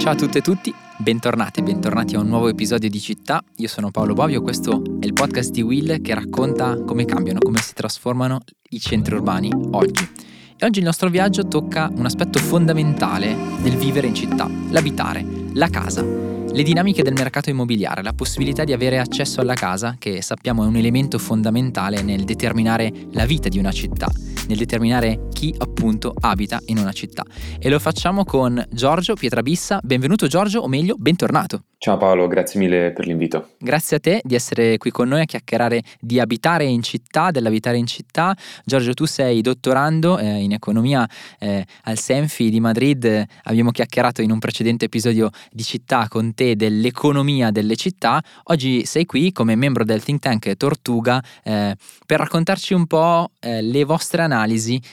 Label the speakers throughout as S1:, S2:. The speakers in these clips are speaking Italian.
S1: Ciao a tutte e tutti, bentornati, bentornati a un nuovo episodio di Città. Io sono Paolo Bovio, questo è il podcast di Will che racconta come cambiano, come si trasformano i centri urbani oggi. E oggi il nostro viaggio tocca un aspetto fondamentale del vivere in città, l'abitare, la casa. Le dinamiche del mercato immobiliare, la possibilità di avere accesso alla casa, che sappiamo è un elemento fondamentale nel determinare la vita di una città nel determinare chi appunto abita in una città. E lo facciamo con Giorgio Pietrabissa. Benvenuto Giorgio, o meglio, bentornato.
S2: Ciao Paolo, grazie mille per l'invito.
S1: Grazie a te di essere qui con noi a chiacchierare di abitare in città, dell'abitare in città. Giorgio, tu sei dottorando eh, in economia eh, al Senfi di Madrid. Abbiamo chiacchierato in un precedente episodio di città con te dell'economia delle città. Oggi sei qui come membro del think tank Tortuga eh, per raccontarci un po' eh, le vostre analisi.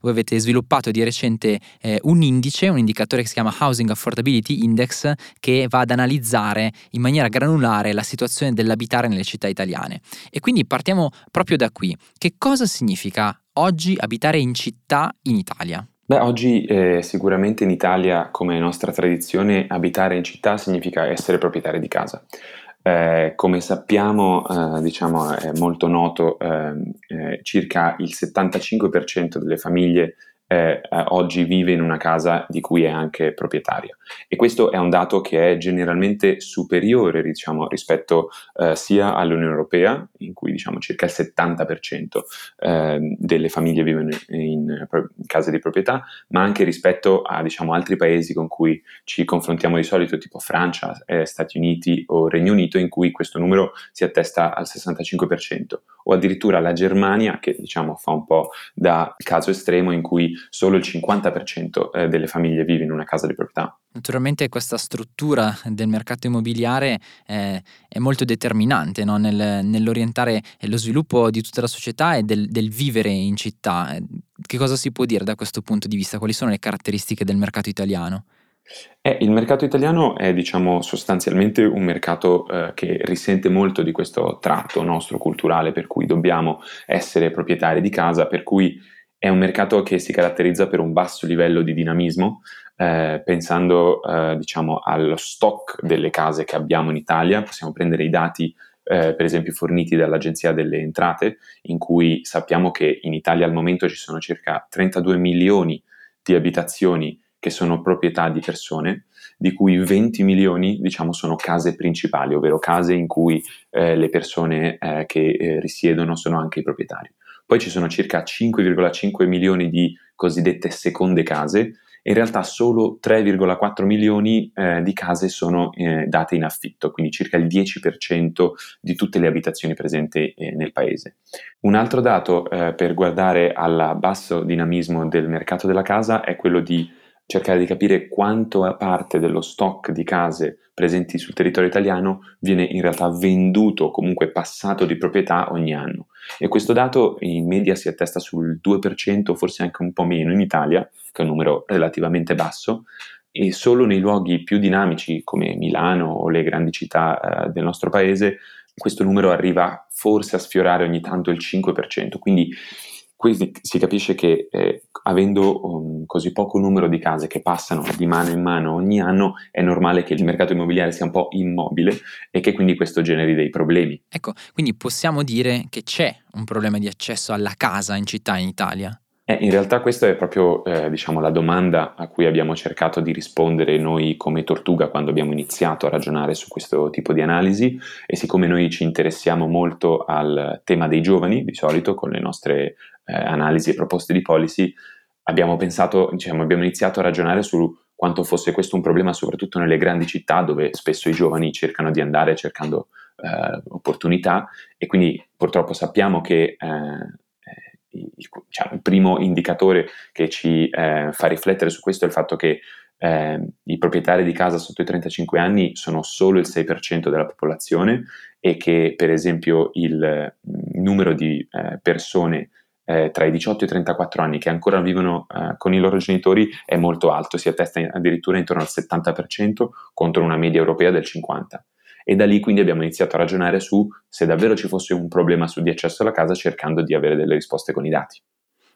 S1: Voi avete sviluppato di recente eh, un indice, un indicatore che si chiama Housing Affordability Index, che va ad analizzare in maniera granulare la situazione dell'abitare nelle città italiane. E quindi partiamo proprio da qui. Che cosa significa oggi abitare in città in Italia?
S2: Beh, oggi eh, sicuramente in Italia, come nostra tradizione, abitare in città significa essere proprietari di casa. Eh, come sappiamo, eh, diciamo, è molto noto, ehm, eh, circa il 75% delle famiglie eh, eh, oggi vive in una casa di cui è anche proprietaria. E questo è un dato che è generalmente superiore diciamo, rispetto eh, sia all'Unione Europea, in cui diciamo, circa il 70% eh, delle famiglie vivono in, in, in, case di proprietà, ma anche rispetto a diciamo, altri paesi con cui ci confrontiamo di solito, tipo Francia, eh, Stati Uniti o Regno Unito, in cui questo numero si attesta al 65%, o addirittura la Germania, che diciamo, fa un po' da caso estremo in cui solo il 50% eh, delle famiglie vive in una casa di proprietà.
S1: Naturalmente questa struttura del mercato immobiliare è, è molto determinante no? Nel, nell'orientare lo sviluppo di tutta la società e del, del, vivere in città. Che cosa si può dire da questo punto di vista? Quali sono le caratteristiche del mercato italiano?
S2: Eh, il mercato italiano è diciamo, sostanzialmente un mercato eh, che risente molto di questo tratto nostro culturale per cui dobbiamo essere proprietari di casa, per cui è un mercato che si caratterizza per un basso livello di dinamismo, eh, pensando eh, diciamo, allo stock delle case che abbiamo in Italia, possiamo prendere i dati eh, per esempio forniti dall'Agenzia delle Entrate, in cui sappiamo che in Italia al momento ci sono circa 32 milioni di abitazioni che sono proprietà di persone, di cui 20 milioni diciamo, sono case principali, ovvero case in cui eh, le persone eh, che eh, risiedono sono anche i proprietari. Poi ci sono circa 5,5 milioni di cosiddette seconde case, in realtà solo 3,4 milioni eh, di case sono eh, date in affitto, quindi circa il 10% di tutte le abitazioni presenti eh, nel paese. Un altro dato eh, per guardare al basso dinamismo del mercato della casa è quello di cercare di capire quanto parte dello stock di case presenti sul territorio italiano viene in realtà venduto o comunque passato di proprietà ogni anno. E questo dato in media si attesta sul 2%, forse anche un po' meno in Italia, che è un numero relativamente basso, e solo nei luoghi più dinamici come Milano o le grandi città eh, del nostro paese questo numero arriva forse a sfiorare ogni tanto il 5%, quindi quindi si capisce che eh, avendo um, così poco numero di case che passano di mano in mano ogni anno, è normale che il mercato immobiliare sia un po' immobile e che quindi questo generi dei problemi.
S1: Ecco, quindi possiamo dire che c'è un problema di accesso alla casa in città in Italia?
S2: Eh, in realtà questa è proprio eh, diciamo, la domanda a cui abbiamo cercato di rispondere noi come Tortuga quando abbiamo iniziato a ragionare su questo tipo di analisi e siccome noi ci interessiamo molto al tema dei giovani di solito con le nostre eh, analisi e proposte di policy, abbiamo pensato, diciamo, abbiamo iniziato a ragionare su quanto fosse questo un problema soprattutto nelle grandi città dove spesso i giovani cercano di andare cercando eh, opportunità. E quindi purtroppo sappiamo che eh, eh il, diciamo, il, primo indicatore che ci eh, fa riflettere su questo è il fatto che eh, i proprietari di casa sotto i 35 anni sono solo il 6% della popolazione e che per esempio il numero di eh, persone eh, tra i 18 e i 34 anni che ancora vivono eh, con i loro genitori è molto alto, si attesta addirittura intorno al 70% contro una media europea del 50%. E da lì quindi abbiamo iniziato a ragionare su se davvero ci fosse un problema su di accesso alla casa cercando di avere delle risposte con i dati.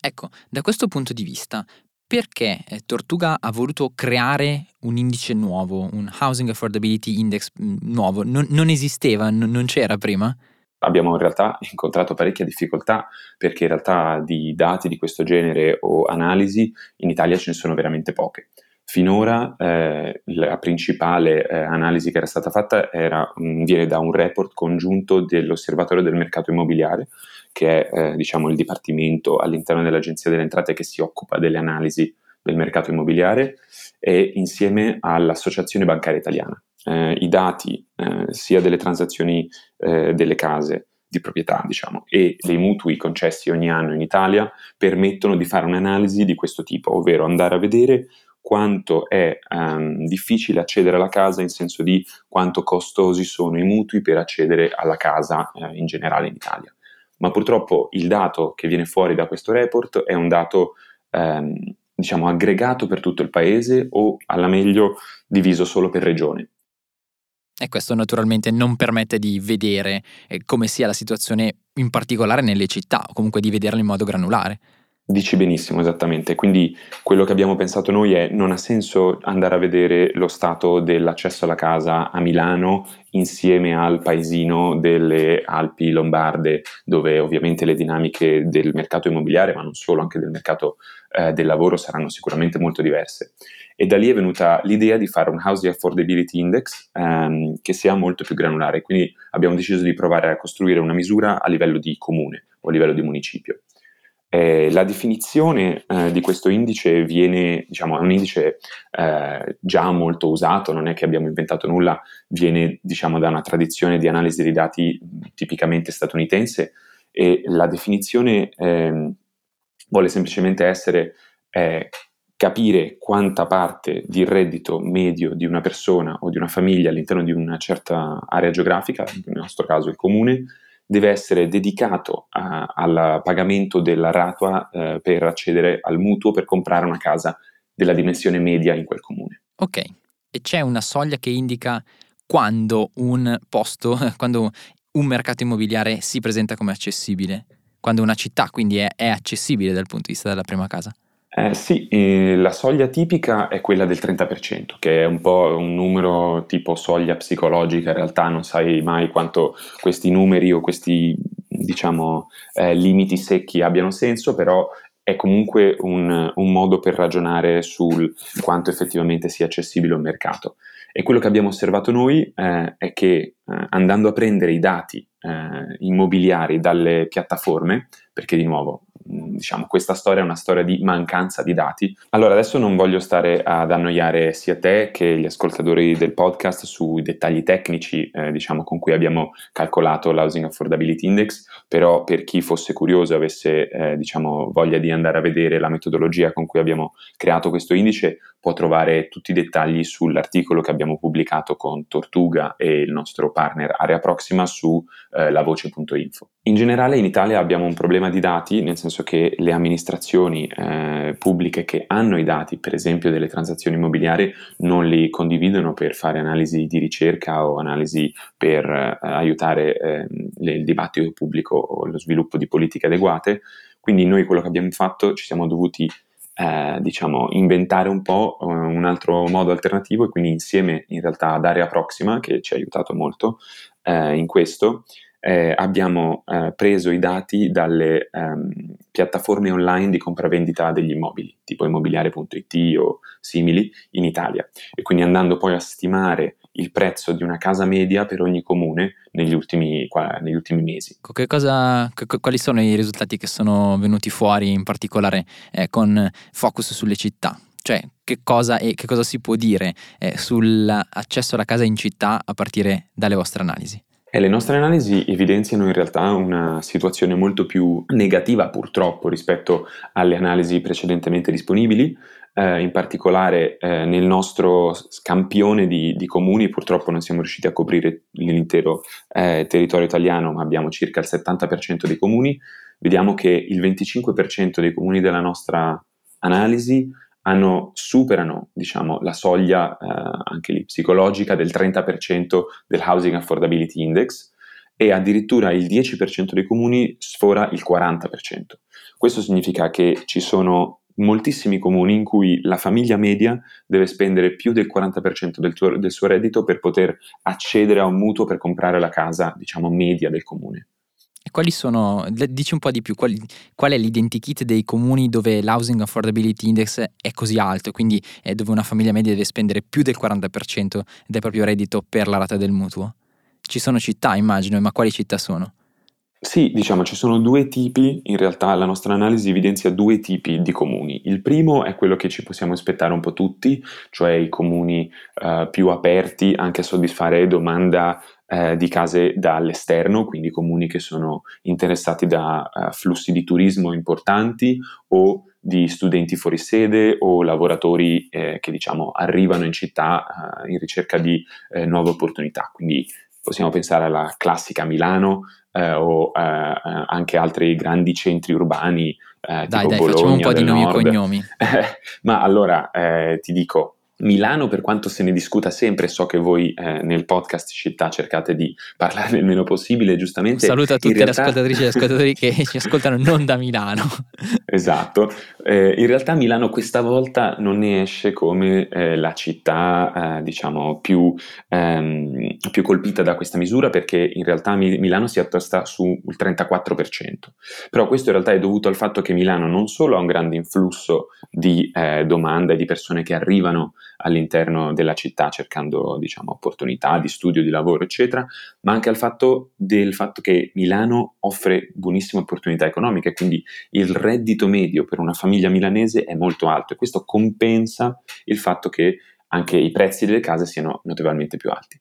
S1: Ecco, da questo punto di vista, perché eh, Tortuga ha voluto creare un indice nuovo, un Housing Affordability Index mm, nuovo? Non, non esisteva, non c'era prima?
S2: Abbiamo in realtà incontrato parecchia difficoltà perché in realtà di dati di questo genere o analisi in Italia ce ne sono veramente poche. Finora eh, la principale eh, analisi che era stata fatta era, mh, viene da un report congiunto dell'Osservatorio del mercato immobiliare, che è eh, diciamo, il dipartimento all'interno dell'Agenzia delle Entrate che si occupa delle analisi del mercato immobiliare, e insieme all'Associazione Bancaria Italiana. Eh, I dati eh, sia delle transazioni eh, delle case di proprietà, diciamo, e dei mutui concessi ogni anno in Italia permettono di fare un'analisi di questo tipo, ovvero andare a vedere quanto è um, difficile accedere alla casa in senso di quanto costosi sono i mutui per accedere alla casa eh, in generale in Italia. Ma purtroppo il dato che viene fuori da questo report è un dato um, diciamo aggregato per tutto il paese o alla meglio diviso solo per regione.
S1: E questo naturalmente non permette di vedere eh, come sia la situazione in particolare nelle città, o comunque di vederla in modo granulare.
S2: Dici benissimo, esattamente. Quindi quello che abbiamo pensato noi è non ha senso andare a vedere lo stato dell'accesso alla casa a Milano insieme al paesino delle Alpi Lombarde, dove ovviamente le dinamiche del mercato immobiliare, ma non solo, anche del mercato eh, del lavoro saranno sicuramente molto diverse. E da lì è venuta l'idea di fare un Housing Affordability Index ehm, che sia molto più granulare. Quindi abbiamo deciso di provare a costruire una misura a livello di comune o a livello di municipio. Eh, la definizione eh, di questo indice viene, diciamo, è un indice eh, già molto usato, non è che abbiamo inventato nulla, viene diciamo, da una tradizione di analisi dei dati tipicamente statunitense e la definizione ehm, vuole semplicemente essere eh, capire quanta parte di reddito medio di una persona o di una famiglia all'interno di una certa area geografica, nel nostro caso il comune, deve essere dedicato a, al pagamento della ratua eh, per accedere al mutuo per comprare una casa della dimensione media in quel comune.
S1: Ok, e c'è una soglia che indica quando un posto, quando un mercato immobiliare si presenta come accessibile, quando una città quindi è, è accessibile dal punto di vista della prima casa?
S2: Eh, sì, eh, la soglia tipica è quella del 30%, che è un po' un numero tipo soglia psicologica, in realtà non sai mai quanto questi numeri o questi, diciamo, eh, limiti secchi abbiano senso, però è comunque un, un, modo per ragionare sul quanto effettivamente sia accessibile un mercato. E quello che abbiamo osservato noi eh, è che eh, andando a prendere i dati eh, immobiliari dalle piattaforme, perché di nuovo diciamo, questa storia è una storia di mancanza di dati. Allora, adesso non voglio stare ad annoiare sia te che gli ascoltatori del podcast sui dettagli tecnici, eh, diciamo, con cui abbiamo calcolato l'Housing Affordability Index, però per chi fosse curioso e avesse, eh, diciamo, voglia di andare a vedere la metodologia con cui abbiamo creato questo indice, può trovare tutti i dettagli sull'articolo che abbiamo pubblicato con Tortuga e il nostro partner Area Proxima su eh, lavoce.info. In generale in Italia abbiamo un problema di dati, nel senso che le amministrazioni eh, pubbliche che hanno i dati, per esempio delle transazioni immobiliari, non li condividono per fare analisi di ricerca o analisi per eh, aiutare eh, il dibattito pubblico o lo sviluppo di politiche adeguate. Quindi noi quello che abbiamo fatto ci siamo dovuti eh, diciamo, inventare un po' uh, un altro modo alternativo e quindi insieme in realtà ad Area Proxima che ci ha aiutato molto eh, in questo eh, abbiamo eh, preso i dati dalle ehm, piattaforme online di compravendita degli immobili, tipo immobiliare.it o simili, in Italia. E quindi andando poi a stimare il prezzo di una casa media per ogni comune negli ultimi, qua, negli ultimi mesi.
S1: Cosa, quali sono i risultati che sono venuti fuori in particolare eh, con focus sulle città? Cioè, che cosa, e che cosa si può dire eh, sull'accesso alla casa in città a partire dalle vostre analisi?
S2: E le nostre analisi evidenziano in realtà una situazione molto più negativa purtroppo rispetto alle analisi precedentemente disponibili, eh, in particolare eh, nel nostro campione di, di, comuni purtroppo non siamo riusciti a coprire l'intero eh, territorio italiano, ma abbiamo circa il 70% dei comuni, vediamo che il 25% dei comuni della nostra analisi hanno, superano diciamo, la soglia eh, anche lì psicologica del 30% del Housing Affordability Index e addirittura il 10% dei comuni sfora il 40%. Questo significa che ci sono moltissimi comuni in cui la famiglia media deve spendere più del 40% del, tuo, del suo reddito per poter accedere a un mutuo per comprare la casa, diciamo, media del comune.
S1: E quali sono, dici un po' di più, quali, qual è l'identikit dei comuni dove l'housing affordability index è così alto, quindi è dove una famiglia media deve spendere più del 40% del proprio reddito per la rata del mutuo? Ci sono città, immagino, ma quali città sono?
S2: Sì, diciamo ci sono due tipi, in realtà la nostra analisi evidenzia due tipi di comuni. Il primo è quello che ci possiamo aspettare un po' tutti, cioè i comuni uh, più aperti anche a soddisfare domanda uh, di case dall'esterno, quindi comuni che sono interessati da uh, flussi di turismo importanti o di studenti fuori sede o lavoratori eh, che diciamo arrivano in città in ricerca di nuove opportunità. Quindi possiamo pensare alla classica Milano, eh, o eh, eh, anche altri grandi centri urbani eh,
S1: dai,
S2: tipo
S1: dai,
S2: Bologna
S1: facciamo un po' di nomi
S2: nord.
S1: e cognomi.
S2: ma allora eh, ti dico, Milano, per quanto se ne discuta sempre, so che voi eh, nel podcast città cercate di parlarne il meno possibile, giustamente.
S1: Un saluto a tutte realtà... le ascoltatrici e ascoltatori che ci ascoltano non da Milano.
S2: esatto. Eh, in realtà Milano questa volta non ne esce come eh, la città, eh, diciamo, più, ehm, più, colpita da questa misura perché in realtà Milano si attesta sul 34%. Però questo in realtà è dovuto al fatto che Milano non solo ha un grande influsso di eh, domanda e di persone che arrivano all'interno della città cercando diciamo, opportunità di studio, di lavoro, eccetera, ma anche al fatto del fatto che Milano offre buonissime opportunità economiche, quindi il reddito medio per una famiglia milanese è molto alto e questo compensa il fatto che anche i prezzi delle case siano notevolmente più alti.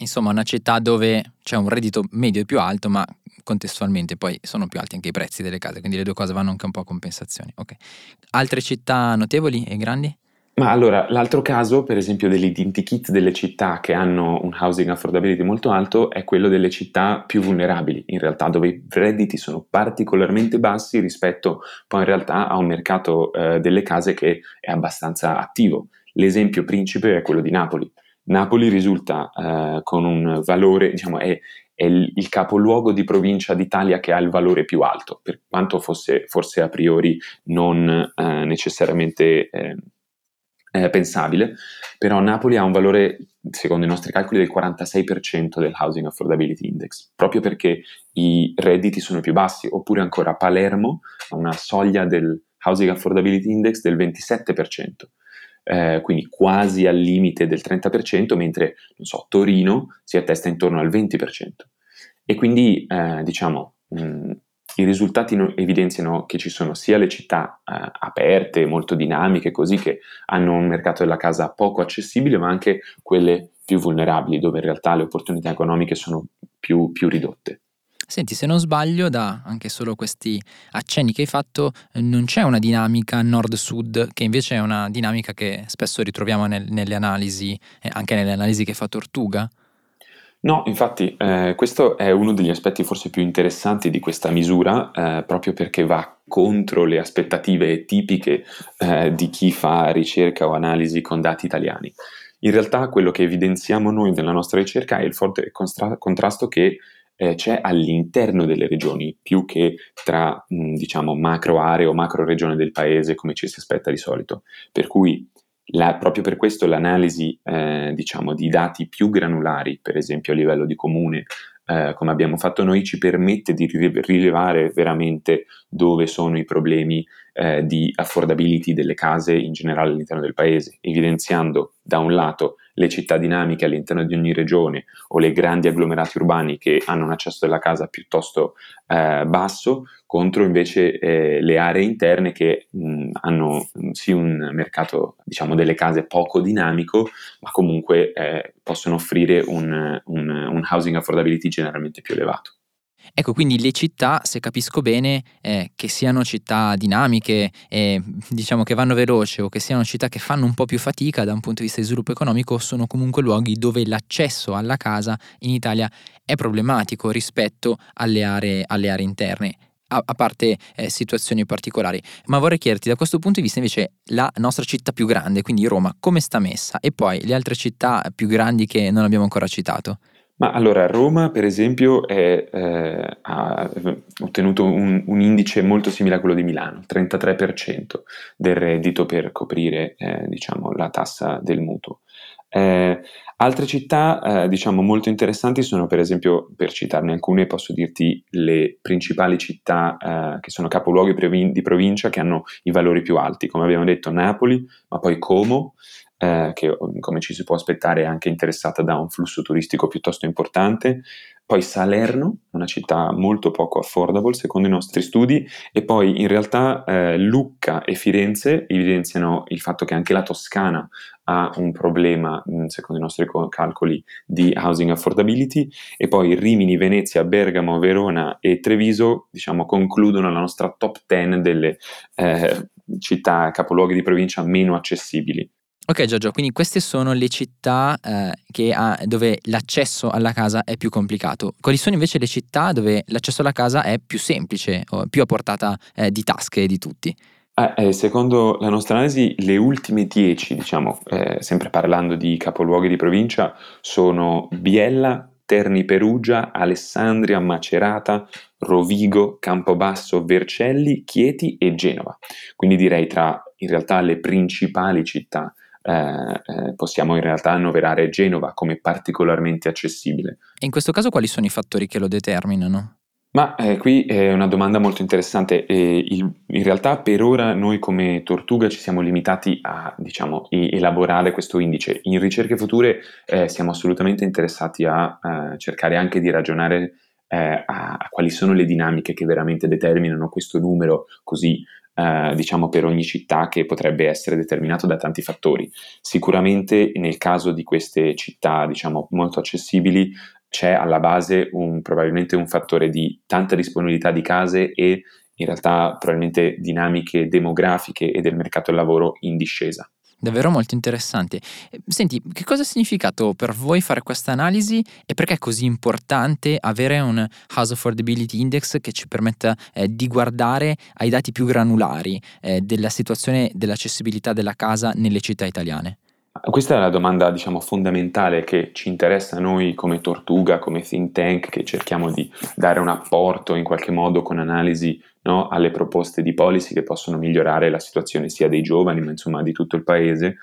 S1: Insomma, una città dove c'è un reddito medio più alto, ma contestualmente poi sono più alti anche i prezzi delle case, quindi le due cose vanno anche un po' a compensazioni. Okay. Altre città notevoli e grandi?
S2: Ma allora, l'altro caso, per esempio, dell'identikit delle città che hanno un housing affordability molto alto è quello delle città più vulnerabili, in realtà, dove i redditi sono particolarmente bassi rispetto poi in realtà a un mercato eh, delle case che è abbastanza attivo. L'esempio principe è quello di Napoli. Napoli risulta eh, con un valore, diciamo, è, è il, capoluogo di provincia d'Italia che ha il valore più alto, per quanto fosse forse a priori non eh, necessariamente eh, pensabile, però Napoli ha un valore, secondo i nostri calcoli, del 46% del Housing Affordability Index, proprio perché i redditi sono più bassi, oppure ancora Palermo ha una soglia del Housing Affordability Index del 27%. Eh, quindi quasi al limite del 30%, mentre so, Torino si attesta intorno al 20%. E quindi eh, diciamo mh, i risultati evidenziano che ci sono sia le città eh, aperte, molto dinamiche, così che hanno un mercato della casa poco accessibile, ma anche quelle più vulnerabili, dove in realtà le opportunità economiche sono più, più ridotte.
S1: Senti, se non sbaglio, da anche solo questi accenni che hai fatto, non c'è una dinamica nord-sud, che invece è una dinamica che spesso ritroviamo nel, nelle analisi, eh, anche nelle analisi che fa Tortuga?
S2: No, infatti eh, questo è uno degli aspetti forse più interessanti di questa misura, eh, proprio perché va contro le aspettative tipiche eh, di chi fa ricerca o analisi con dati italiani. In realtà quello che evidenziamo noi nella nostra ricerca è il forte constra- contrasto che eh, c'è all'interno delle regioni, più che tra mh, diciamo macro aree o macro regione del paese come ci si aspetta di solito. Per cui la, proprio per questo l'analisi eh, diciamo, di dati più granulari, per esempio a livello di comune, eh, come abbiamo fatto noi, ci permette di rilevare veramente dove sono i problemi eh, di affordability delle case in generale all'interno del paese, evidenziando da un lato le città dinamiche all'interno di ogni regione o le grandi agglomerati urbani che hanno un accesso alla casa piuttosto eh, basso, contro invece eh, le aree interne che mh, hanno sì un mercato diciamo delle case poco dinamico, ma comunque eh, possono offrire un, un, un housing affordability generalmente più elevato.
S1: Ecco, quindi le città, se capisco bene, eh, che siano città dinamiche, eh, diciamo che vanno veloce o che siano città che fanno un po' più fatica da un punto di vista di sviluppo economico, sono comunque luoghi dove l'accesso alla casa in Italia è problematico rispetto alle aree, alle aree interne. A, parte eh, situazioni particolari, ma vorrei chiederti da questo punto di vista invece la nostra città più grande, quindi Roma, come sta messa? E poi le altre città più grandi che non abbiamo ancora citato?
S2: Ma allora Roma, per esempio, è, eh, ha ottenuto un, un, indice molto simile a quello di Milano, 33% del reddito per coprire eh, diciamo, la tassa del mutuo. Eh, altre città, eh, diciamo, molto interessanti sono, per esempio, per citarne alcune, posso dirti le principali città eh, che sono capoluoghi di provincia che hanno i valori più alti, come abbiamo detto Napoli, ma poi Como, eh, che come ci si può aspettare è anche interessata da un flusso turistico piuttosto importante, poi Salerno, una città molto poco affordable secondo i nostri studi, e poi in realtà eh, Lucca e Firenze evidenziano il fatto che anche la Toscana ha un problema, mm, secondo i nostri calcoli, di housing affordability, e poi Rimini, Venezia, Bergamo, Verona e Treviso, diciamo, concludono la nostra top 10 delle eh, città capoluoghi di provincia meno accessibili.
S1: Ok Giorgio, quindi queste sono le città eh, ha, dove l'accesso alla casa è più complicato. Quali sono invece le città dove l'accesso alla casa è più semplice, più a portata eh, di tasche di tutti?
S2: Eh, eh secondo la nostra analisi, le ultime 10, diciamo, eh, sempre parlando di capoluoghi di provincia, sono Biella, Terni Perugia, Alessandria, Macerata, Rovigo, Campobasso, Vercelli, Chieti e Genova. Quindi direi tra in realtà le principali città eh, eh, possiamo in realtà annoverare Genova come particolarmente accessibile.
S1: E in questo caso quali sono i fattori che lo determinano?
S2: Ma eh, qui è una domanda molto interessante. Il, in realtà per ora noi come Tortuga ci siamo limitati a diciamo, elaborare questo indice. In ricerche future eh, siamo assolutamente interessati a, a, cercare anche di ragionare eh, a, a, quali sono le dinamiche che veramente determinano questo numero così eh, diciamo per ogni città che potrebbe essere determinato da tanti fattori. Sicuramente nel caso di queste città diciamo molto accessibili c'è alla base un, probabilmente un fattore di tanta disponibilità di case e in realtà probabilmente dinamiche demografiche e del mercato del lavoro in discesa.
S1: Davvero molto interessante. Eh, senti, che cosa ha significato per voi fare questa analisi e perché è così importante avere un House Affordability Index che ci permetta eh, di guardare ai dati più granulari eh, della situazione dell'accessibilità della casa nelle città italiane?
S2: Questa è la domanda, diciamo, fondamentale che ci interessa a noi come Tortuga, come think tank, che cerchiamo di dare un apporto in qualche modo con analisi no, alle proposte di policy che possono migliorare la situazione sia dei giovani, ma insomma di tutto il paese.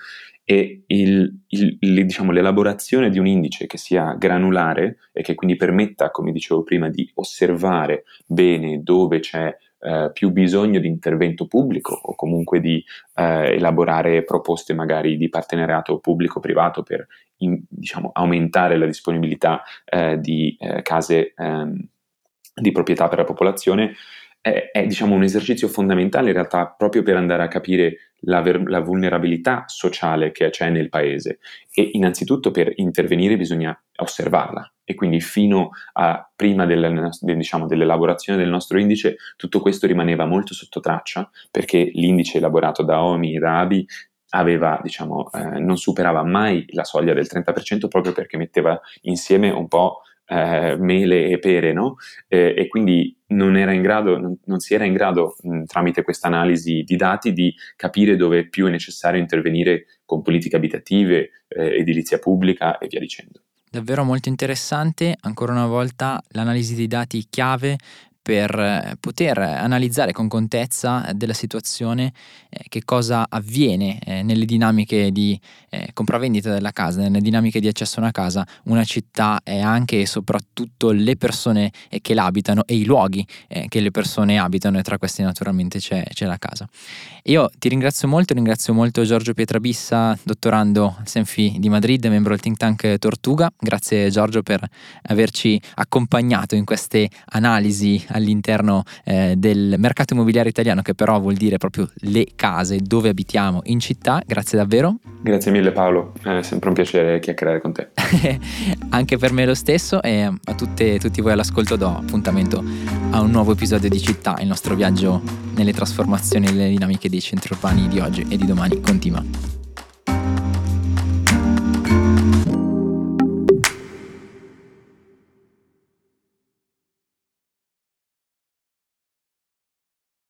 S2: E il, il, diciamo, l'elaborazione di un indice che sia granulare e che quindi permetta, come dicevo prima, di osservare bene dove c'è eh, più bisogno di intervento pubblico o comunque di eh, elaborare proposte magari di partenariato pubblico-privato per in, diciamo, aumentare la disponibilità eh, di eh, case ehm, di proprietà per la popolazione, è, è diciamo, un esercizio fondamentale in realtà proprio per andare a capire la, ver- la, vulnerabilità sociale che c'è nel paese. E innanzitutto per intervenire bisogna osservarla. E quindi fino a prima del, diciamo, dell'elaborazione del nostro indice tutto questo rimaneva molto sotto traccia perché l'indice elaborato da OMI e da ABI aveva, diciamo, eh, non superava mai la soglia del 30% proprio perché metteva insieme un po' eh, mele e pere, no? Eh, e quindi non, grado, non, non si era in grado, mh, tramite questa analisi di dati, di capire dove più è necessario intervenire con politiche abitative, eh, edilizia pubblica e via dicendo.
S1: Davvero molto interessante, ancora una volta l'analisi dei dati chiave per eh, poter analizzare con contezza della situazione eh, che cosa avviene eh, nelle dinamiche di eh, compravendita della casa, nelle dinamiche di accesso a una casa, una città e anche e soprattutto le persone eh, che l'abitano e i luoghi eh, che le persone abitano e tra questi naturalmente c'è, c'è, la casa. Io ti ringrazio molto, ringrazio molto Giorgio Pietrabissa, dottorando Senfi di Madrid, membro del think tank Tortuga. Grazie Giorgio per averci accompagnato in queste analisi all'interno eh, del mercato immobiliare italiano, che però vuol dire proprio le case dove abitiamo in città. Grazie davvero.
S2: Grazie mille Paolo, è sempre un piacere chiacchierare con te.
S1: Anche per me lo stesso e a tutte, tutti voi all'ascolto do appuntamento a un nuovo episodio di Città, il nostro viaggio nelle trasformazioni e nelle dinamiche dei centri urbani di oggi e di domani continua.